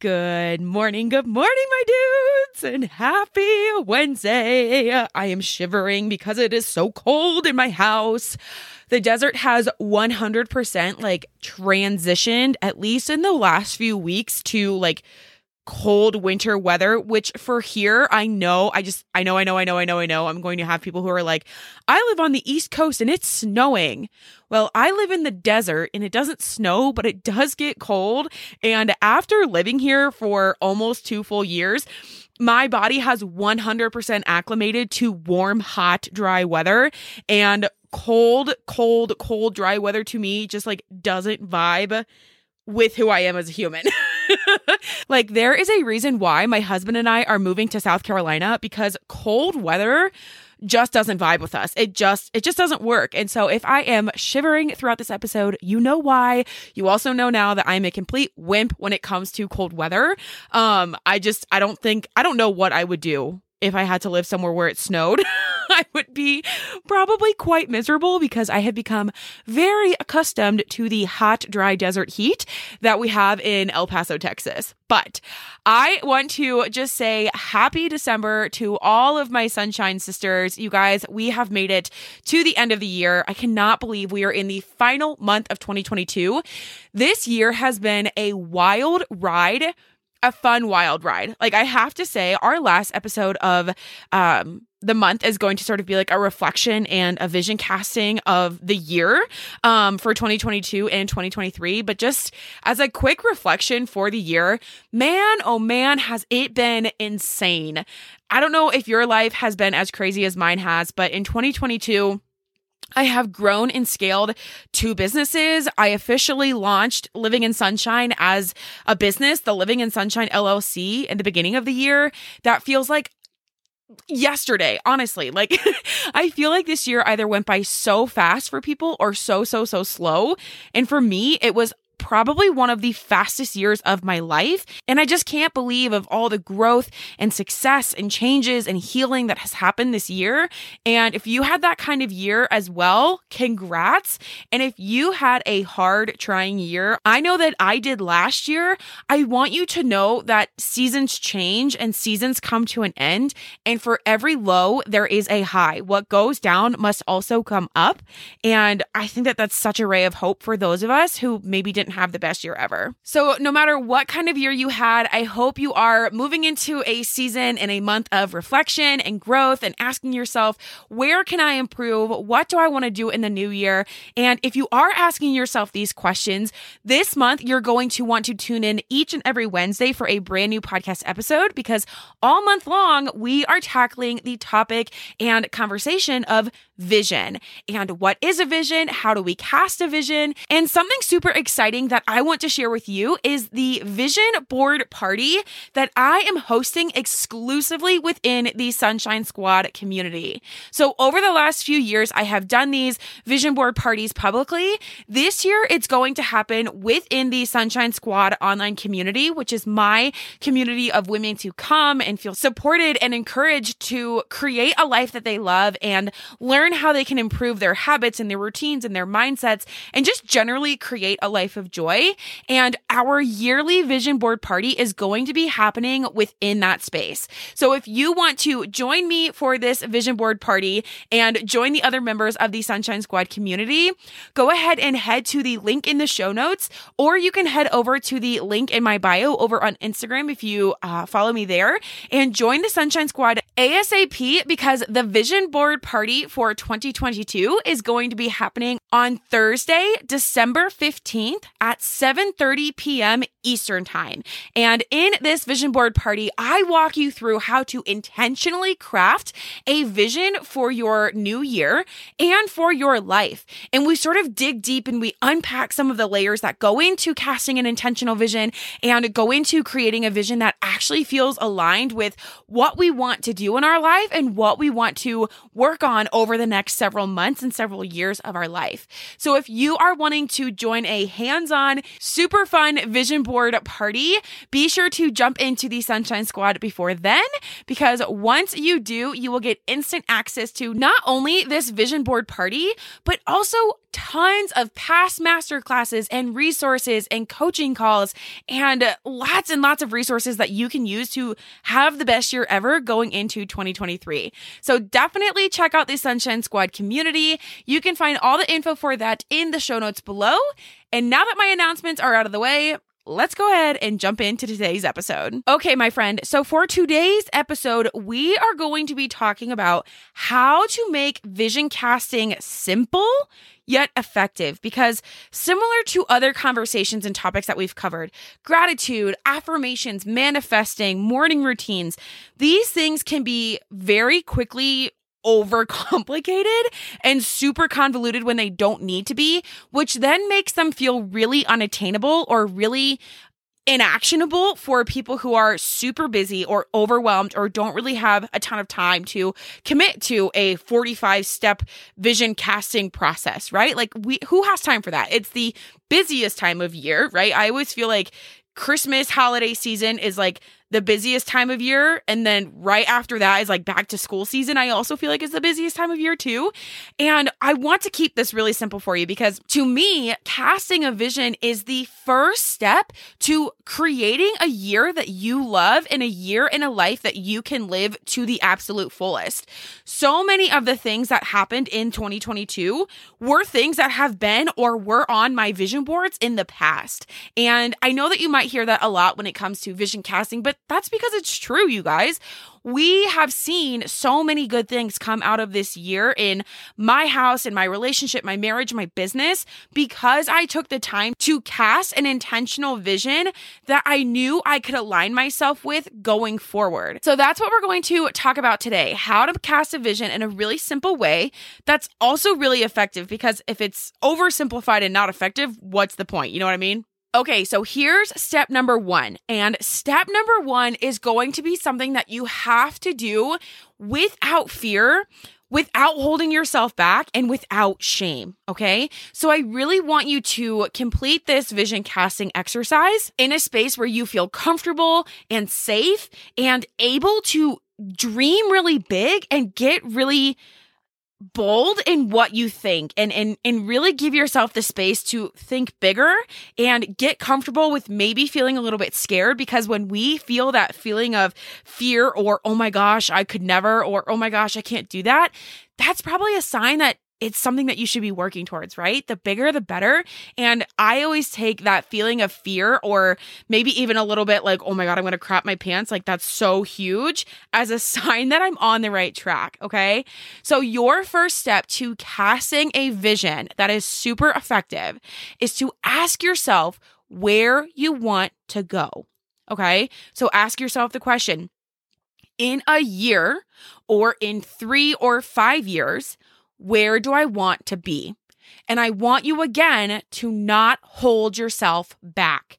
Good morning, good morning, my dudes, and happy Wednesday. I am shivering because it is so cold in my house. The desert has 100% like transitioned, at least in the last few weeks, to like cold winter weather, which for here, I know, I just, I know, I know, I know, I know, I know, I'm going to have people who are like, I live on the East Coast and it's snowing. Well, I live in the desert and it doesn't snow, but it does get cold. And after living here for almost two full years, my body has 100% acclimated to warm, hot, dry weather. And cold, cold, cold, dry weather to me just like doesn't vibe with who I am as a human. like, there is a reason why my husband and I are moving to South Carolina because cold weather just doesn't vibe with us. It just it just doesn't work. And so if I am shivering throughout this episode, you know why. You also know now that I'm a complete wimp when it comes to cold weather. Um I just I don't think I don't know what I would do if I had to live somewhere where it snowed. I would be probably quite miserable because I had become very accustomed to the hot, dry desert heat that we have in El Paso, Texas. But I want to just say happy December to all of my sunshine sisters. You guys, we have made it to the end of the year. I cannot believe we are in the final month of 2022. This year has been a wild ride a fun wild ride. Like I have to say our last episode of um the month is going to sort of be like a reflection and a vision casting of the year um, for 2022 and 2023. But just as a quick reflection for the year, man, oh man, has it been insane. I don't know if your life has been as crazy as mine has, but in 2022, I have grown and scaled two businesses. I officially launched Living in Sunshine as a business, the Living in Sunshine LLC, in the beginning of the year. That feels like yesterday, honestly. Like, I feel like this year either went by so fast for people or so, so, so slow. And for me, it was probably one of the fastest years of my life. And I just can't believe of all the growth and success and changes and healing that has happened this year. And if you had that kind of year as well, congrats. And if you had a hard trying year, I know that I did last year. I want you to know that seasons change and seasons come to an end. And for every low, there is a high. What goes down must also come up. And I think that that's such a ray of hope for those of us who maybe didn't have the best year ever. So, no matter what kind of year you had, I hope you are moving into a season and a month of reflection and growth and asking yourself, where can I improve? What do I want to do in the new year? And if you are asking yourself these questions, this month you're going to want to tune in each and every Wednesday for a brand new podcast episode because all month long we are tackling the topic and conversation of vision and what is a vision? How do we cast a vision? And something super exciting that I want to share with you is the vision board party that I am hosting exclusively within the Sunshine Squad community. So over the last few years, I have done these vision board parties publicly. This year, it's going to happen within the Sunshine Squad online community, which is my community of women to come and feel supported and encouraged to create a life that they love and learn learn how they can improve their habits and their routines and their mindsets and just generally create a life of joy. And our yearly vision board party is going to be happening within that space. So if you want to join me for this vision board party and join the other members of the Sunshine Squad community, go ahead and head to the link in the show notes, or you can head over to the link in my bio over on Instagram if you uh, follow me there and join the Sunshine Squad ASAP because the vision board party for 2022 is going to be happening on Thursday, December 15th at 7:30 p.m. Eastern Time. And in this vision board party, I walk you through how to intentionally craft a vision for your new year and for your life. And we sort of dig deep and we unpack some of the layers that go into casting an intentional vision and go into creating a vision that actually feels aligned with what we want to do in our life and what we want to work on over the next several months and several years of our life. So if you are wanting to join a hands-on, super fun vision board party, be sure to jump into the Sunshine Squad before then because once you do, you will get instant access to not only this vision board party, but also tons of past master classes and resources and coaching calls and lots and lots of resources that you can use to have the best year ever going into 2023. So definitely check out the Sunshine Squad community. You can find all the info for that in the show notes below. And now that my announcements are out of the way, let's go ahead and jump into today's episode. Okay, my friend. So, for today's episode, we are going to be talking about how to make vision casting simple yet effective because similar to other conversations and topics that we've covered, gratitude, affirmations, manifesting, morning routines, these things can be very quickly overcomplicated and super convoluted when they don't need to be, which then makes them feel really unattainable or really inactionable for people who are super busy or overwhelmed or don't really have a ton of time to commit to a 45 step vision casting process, right? Like we who has time for that? It's the busiest time of year, right? I always feel like Christmas holiday season is like the busiest time of year. And then right after that is like back to school season. I also feel like is the busiest time of year too. And I want to keep this really simple for you because to me, casting a vision is the first step to creating a year that you love and a year in a life that you can live to the absolute fullest. So many of the things that happened in 2022 were things that have been or were on my vision boards in the past. And I know that you might hear that a lot when it comes to vision casting, but that's because it's true, you guys we have seen so many good things come out of this year in my house, in my relationship, my marriage, my business, because I took the time to cast an intentional vision that I knew I could align myself with going forward. So that's what we're going to talk about today how to cast a vision in a really simple way that's also really effective because if it's oversimplified and not effective, what's the point? You know what I mean? Okay, so here's step number one. And step number one is going to be something that you have to do without fear, without holding yourself back, and without shame. Okay, so I really want you to complete this vision casting exercise in a space where you feel comfortable and safe and able to dream really big and get really bold in what you think and and and really give yourself the space to think bigger and get comfortable with maybe feeling a little bit scared because when we feel that feeling of fear or oh my gosh I could never or oh my gosh I can't do that that's probably a sign that it's something that you should be working towards, right? The bigger, the better. And I always take that feeling of fear or maybe even a little bit like, oh my God, I'm going to crap my pants. Like that's so huge as a sign that I'm on the right track. Okay. So, your first step to casting a vision that is super effective is to ask yourself where you want to go. Okay. So, ask yourself the question in a year or in three or five years, where do I want to be? And I want you again to not hold yourself back.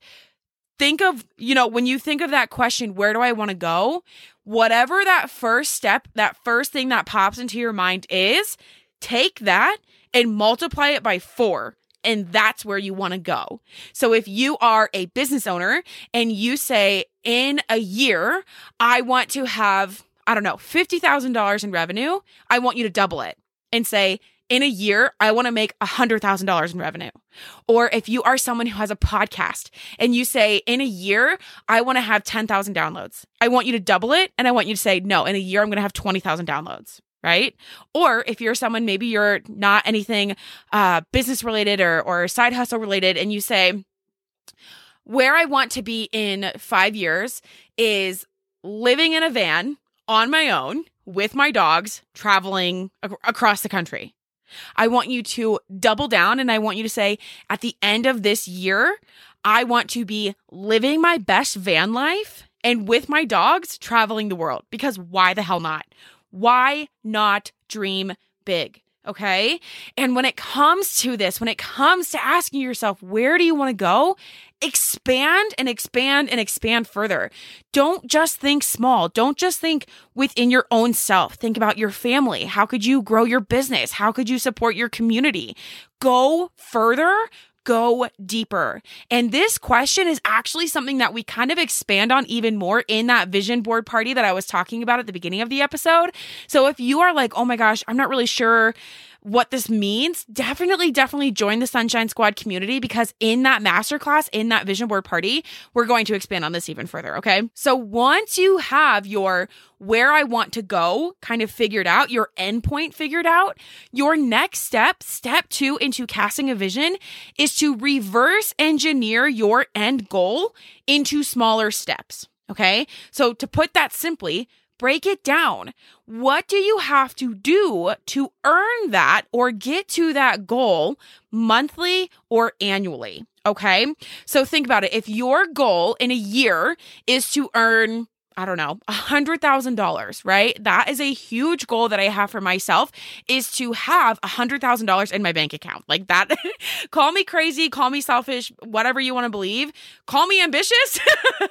Think of, you know, when you think of that question, where do I want to go? Whatever that first step, that first thing that pops into your mind is, take that and multiply it by four and that's where you want to go. So if you are a business owner and you say in a year, I want to have, I don't know, $50,000 in revenue, I want you to double it and say, in a year, I want to make $100,000 in revenue. Or if you are someone who has a podcast and you say, in a year, I want to have 10,000 downloads, I want you to double it. And I want you to say, no, in a year, I'm going to have 20,000 downloads. Right. Or if you're someone, maybe you're not anything uh, business related or, or side hustle related, and you say, where I want to be in five years is living in a van on my own with my dogs traveling ac- across the country. I want you to double down and I want you to say, at the end of this year, I want to be living my best van life and with my dogs traveling the world because why the hell not? Why not dream big? Okay. And when it comes to this, when it comes to asking yourself, where do you want to go? Expand and expand and expand further. Don't just think small. Don't just think within your own self. Think about your family. How could you grow your business? How could you support your community? Go further go deeper? And this question is actually something that we kind of expand on even more in that vision board party that I was talking about at the beginning of the episode. So if you are like, oh my gosh, I'm not really sure what this means, definitely, definitely join the Sunshine Squad community because in that masterclass, in that vision board party, we're going to expand on this even further. Okay. So once you have your where I want to go kind of figured out, your endpoint figured out, your next step, step two into casting a vision, is to reverse engineer your end goal into smaller steps. Okay. So to put that simply, break it down. What do you have to do to earn that or get to that goal monthly or annually? Okay. So think about it. If your goal in a year is to earn I don't know, a hundred thousand dollars, right? That is a huge goal that I have for myself is to have a hundred thousand dollars in my bank account. Like that, call me crazy, call me selfish, whatever you want to believe, call me ambitious.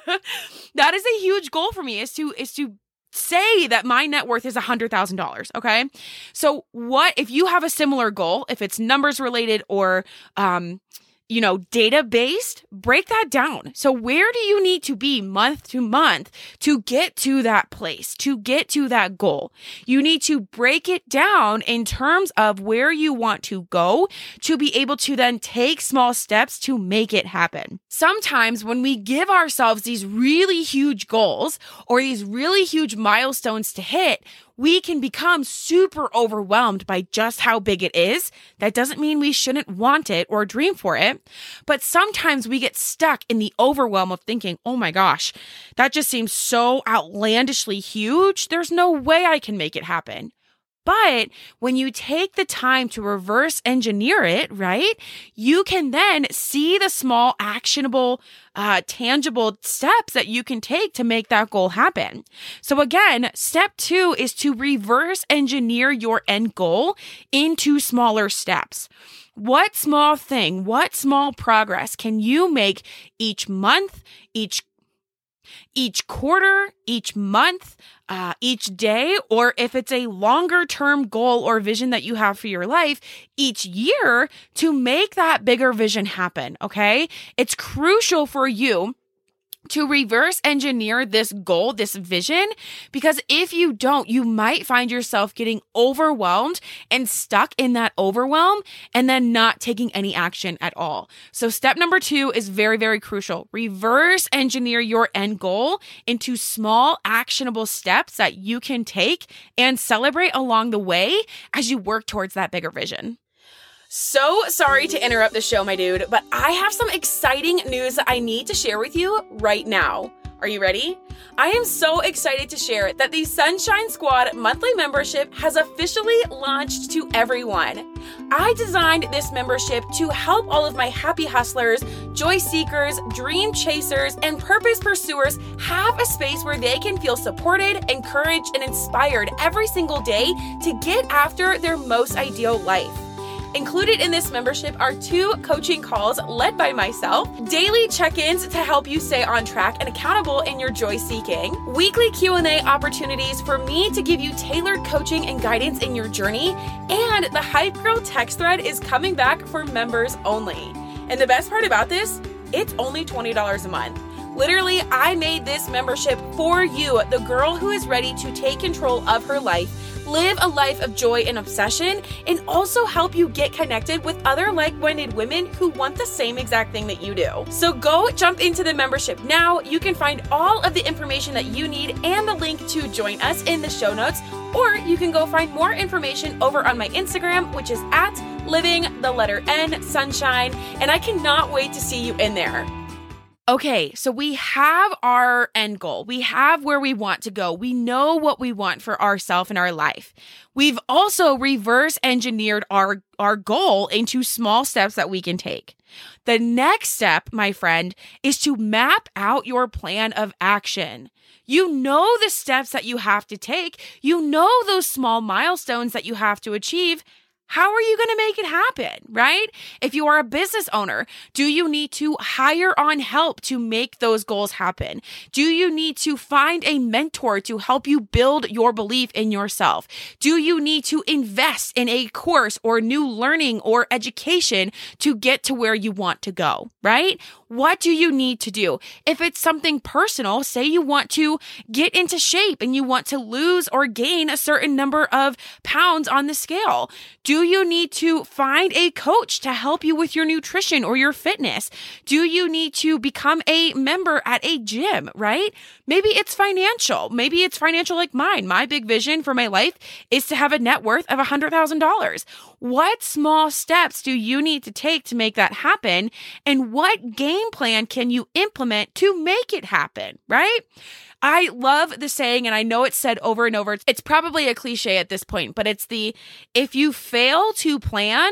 that is a huge goal for me is to, is to say that my net worth is a $100,000. Okay. So, what if you have a similar goal, if it's numbers related or, um, you know, data based, break that down. So, where do you need to be month to month to get to that place, to get to that goal? You need to break it down in terms of where you want to go to be able to then take small steps to make it happen. Sometimes when we give ourselves these really huge goals or these really huge milestones to hit, we can become super overwhelmed by just how big it is. That doesn't mean we shouldn't want it or dream for it, but sometimes we get stuck in the overwhelm of thinking, oh my gosh, that just seems so outlandishly huge. There's no way I can make it happen. But when you take the time to reverse engineer it, right, you can then see the small, actionable, uh, tangible steps that you can take to make that goal happen. So again, step two is to reverse engineer your end goal into smaller steps. What small thing, what small progress can you make each month, each each quarter, each month, uh, each day, or if it's a longer term goal or vision that you have for your life, each year to make that bigger vision happen. Okay. It's crucial for you to reverse engineer this goal, this vision, because if you don't, you might find yourself getting overwhelmed and stuck in that overwhelm and then not taking any action at all. So, step number two is very, very crucial. Reverse engineer your end goal into small, actionable steps that you can take and celebrate along the way as you work towards that bigger vision. So sorry to interrupt the show, my dude, but I have some exciting news that I need to share with you right now. Are you ready? I am so excited to share that the Sunshine Squad monthly membership has officially launched to everyone. I designed this membership to help all of my happy hustlers, joy seekers, dream chasers, and purpose pursuers have a space where they can feel supported, encouraged, and inspired every single day to get after their most ideal life. Included in this membership are two coaching calls led by myself, daily check-ins to help you stay on track and accountable in your joy seeking, weekly Q&A opportunities for me to give you tailored coaching and guidance in your journey, and the Hype Girl text thread is coming back for members only. And the best part about this, it's only $20 a month. Literally, I made this membership for you, the girl who is ready to take control of her life live a life of joy and obsession, and also help you get connected with other like minded women who want the same exact thing that you do. So go jump into the membership now. You can find all of the information that you need and the link to join us in the show notes, or you can go find more information over on my Instagram, which is at living the letter N sunshine, and I cannot wait to see you in there. Okay, so we have our end goal. We have where we want to go. We know what we want for ourselves and our life. We've also reverse engineered our, our goal into small steps that we can take. The next step, my friend, is to map out your plan of action. You know the steps that you have to take. You know those small milestones that you have to achieve. How are you going to make it happen, right? If you are a business owner, do you need to hire on help to make those goals happen? Do you need to find a mentor to help you build your belief in yourself? Do you need to invest in a course or new learning or education to get to where you want to go, right? What do you need to do? If it's something personal, say you want to get into shape and you want to lose or gain a certain number of pounds on the scale. Do you need to find a coach to help you with your nutrition or your fitness? Do you need to become a member at a gym, right? Maybe it's financial. Maybe it's financial like mine. My big vision for my life is to have a net worth of $100,000. What small steps do you need to take to make that happen? And what game plan can you implement to make it happen, right? I love the saying, and I know it's said over and over. It's probably a cliche at this point, but it's the if you fail to plan,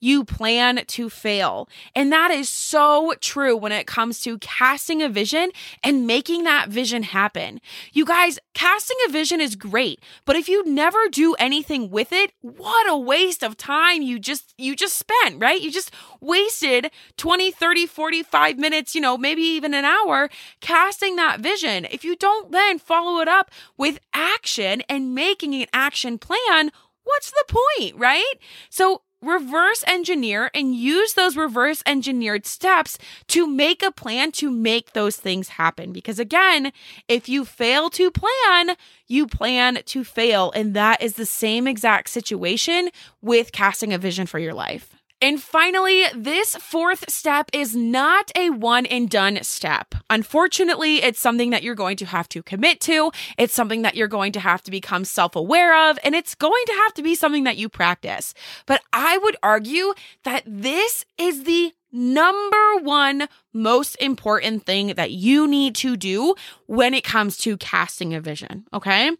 you plan to fail. And that is so true when it comes to casting a vision and making that vision happen. You guys, casting a vision is great, but if you never do anything with it, what a waste of time you just you just spent, right? You just wasted 20, 30, 45 minutes, you know, maybe even an hour casting that vision. If you don't then follow it up with action and making an action plan, what's the point, right? So reverse engineer and use those reverse engineered steps to make a plan to make those things happen. Because again, if you fail to plan, you plan to fail. And that is the same exact situation with casting a vision for your life. And finally, this fourth step is not a one and done step. Unfortunately, it's something that you're going to have to commit to. It's something that you're going to have to become self aware of, and it's going to have to be something that you practice. But I would argue that this is the number one most important thing that you need to do when it comes to casting a vision. Okay.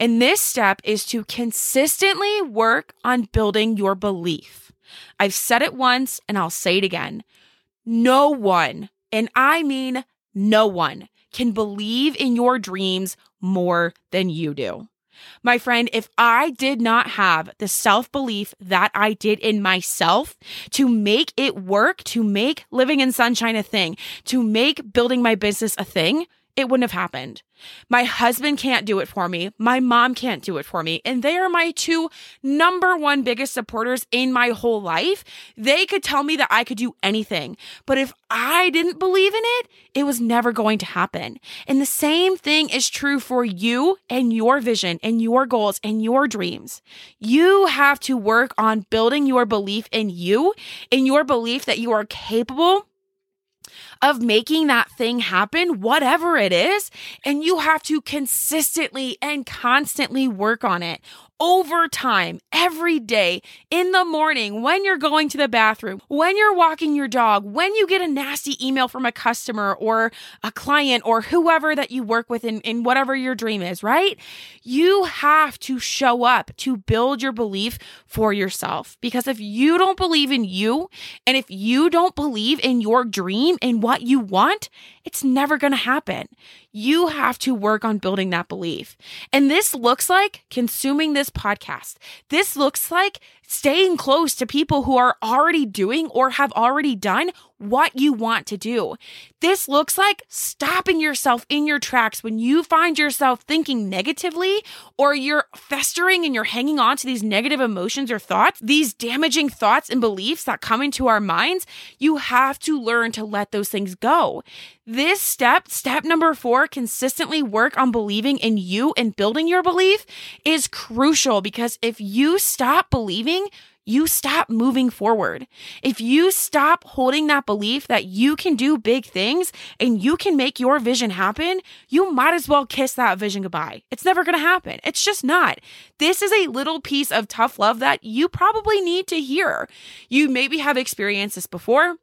And this step is to consistently work on building your belief. I've said it once and I'll say it again. No one, and I mean no one, can believe in your dreams more than you do. My friend, if I did not have the self belief that I did in myself to make it work, to make living in sunshine a thing, to make building my business a thing, it wouldn't have happened. My husband can't do it for me. My mom can't do it for me. And they are my two number one biggest supporters in my whole life. They could tell me that I could do anything. But if I didn't believe in it, it was never going to happen. And the same thing is true for you and your vision and your goals and your dreams. You have to work on building your belief in you, in your belief that you are capable of making that thing happen, whatever it is. And you have to consistently and constantly work on it over time, every day, in the morning, when you're going to the bathroom, when you're walking your dog, when you get a nasty email from a customer or a client or whoever that you work with in, in whatever your dream is, right? You have to show up to build your belief for yourself. Because if you don't believe in you and if you don't believe in your dream and what you want, it's never going to happen. You have to work on building that belief. And this looks like consuming this podcast. This looks like staying close to people who are already doing or have already done what you want to do. This looks like stopping yourself in your tracks when you find yourself thinking negatively or you're festering and you're hanging on to these negative emotions or thoughts, these damaging thoughts and beliefs that come into our minds. You have to learn to let those things go. This step, step number four, consistently work on believing in you and building your belief is crucial because if you stop believing, you stop moving forward. If you stop holding that belief that you can do big things and you can make your vision happen, you might as well kiss that vision goodbye. It's never going to happen. It's just not. This is a little piece of tough love that you probably need to hear. You maybe have experienced this before.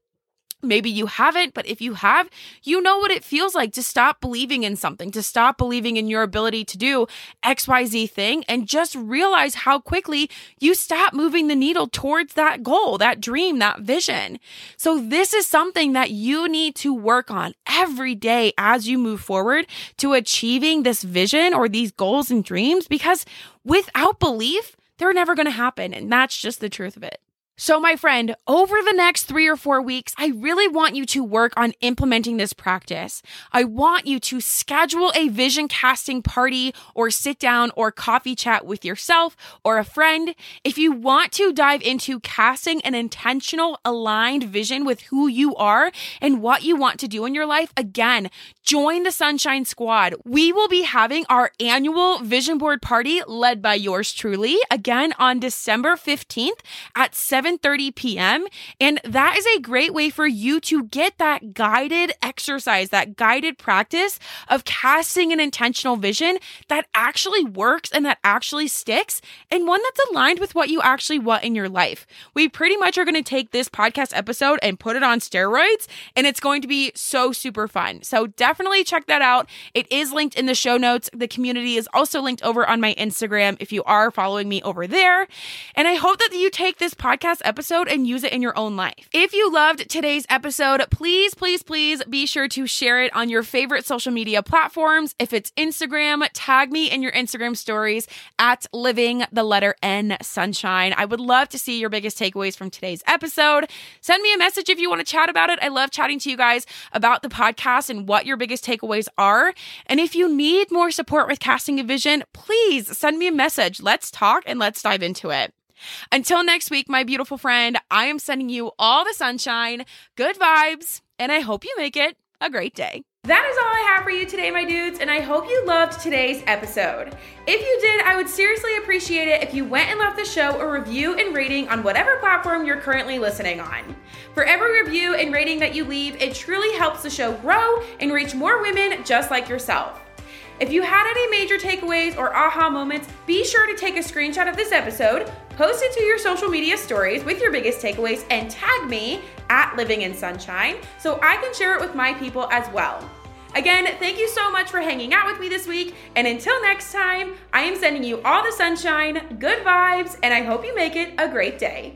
Maybe you haven't, but if you have, you know what it feels like to stop believing in something, to stop believing in your ability to do XYZ thing, and just realize how quickly you stop moving the needle towards that goal, that dream, that vision. So, this is something that you need to work on every day as you move forward to achieving this vision or these goals and dreams, because without belief, they're never going to happen. And that's just the truth of it. So, my friend, over the next three or four weeks, I really want you to work on implementing this practice. I want you to schedule a vision casting party or sit down or coffee chat with yourself or a friend. If you want to dive into casting an intentional, aligned vision with who you are and what you want to do in your life, again, join the Sunshine Squad. We will be having our annual vision board party led by yours truly again on December 15th at 7 7:30 p.m. and that is a great way for you to get that guided exercise, that guided practice of casting an intentional vision that actually works and that actually sticks and one that's aligned with what you actually want in your life. We pretty much are going to take this podcast episode and put it on steroids and it's going to be so super fun. So definitely check that out. It is linked in the show notes. The community is also linked over on my Instagram if you are following me over there. And I hope that you take this podcast podcast episode and use it in your own life. If you loved today's episode, please, please, please be sure to share it on your favorite social media platforms. If it's Instagram, tag me in your Instagram stories at living the letter N sunshine. I would love to see your biggest takeaways from today's episode. Send me a message if you want to chat about it. I love chatting to you guys about the podcast and what your biggest takeaways are. And if you need more support with casting a vision, please send me a message. Let's talk and let's dive into it. Until next week, my beautiful friend, I am sending you all the sunshine, good vibes, and I hope you make it a great day. That is all I have for you today, my dudes, and I hope you loved today's episode. If you did, I would seriously appreciate it if you went and left the show a review and rating on whatever platform you're currently listening on. For every review and rating that you leave, it truly helps the show grow and reach more women just like yourself. If you had any major takeaways or aha moments, be sure to take a screenshot of this episode, post it to your social media stories with your biggest takeaways, and tag me at Living in Sunshine so I can share it with my people as well. Again, thank you so much for hanging out with me this week. And until next time, I am sending you all the sunshine, good vibes, and I hope you make it a great day.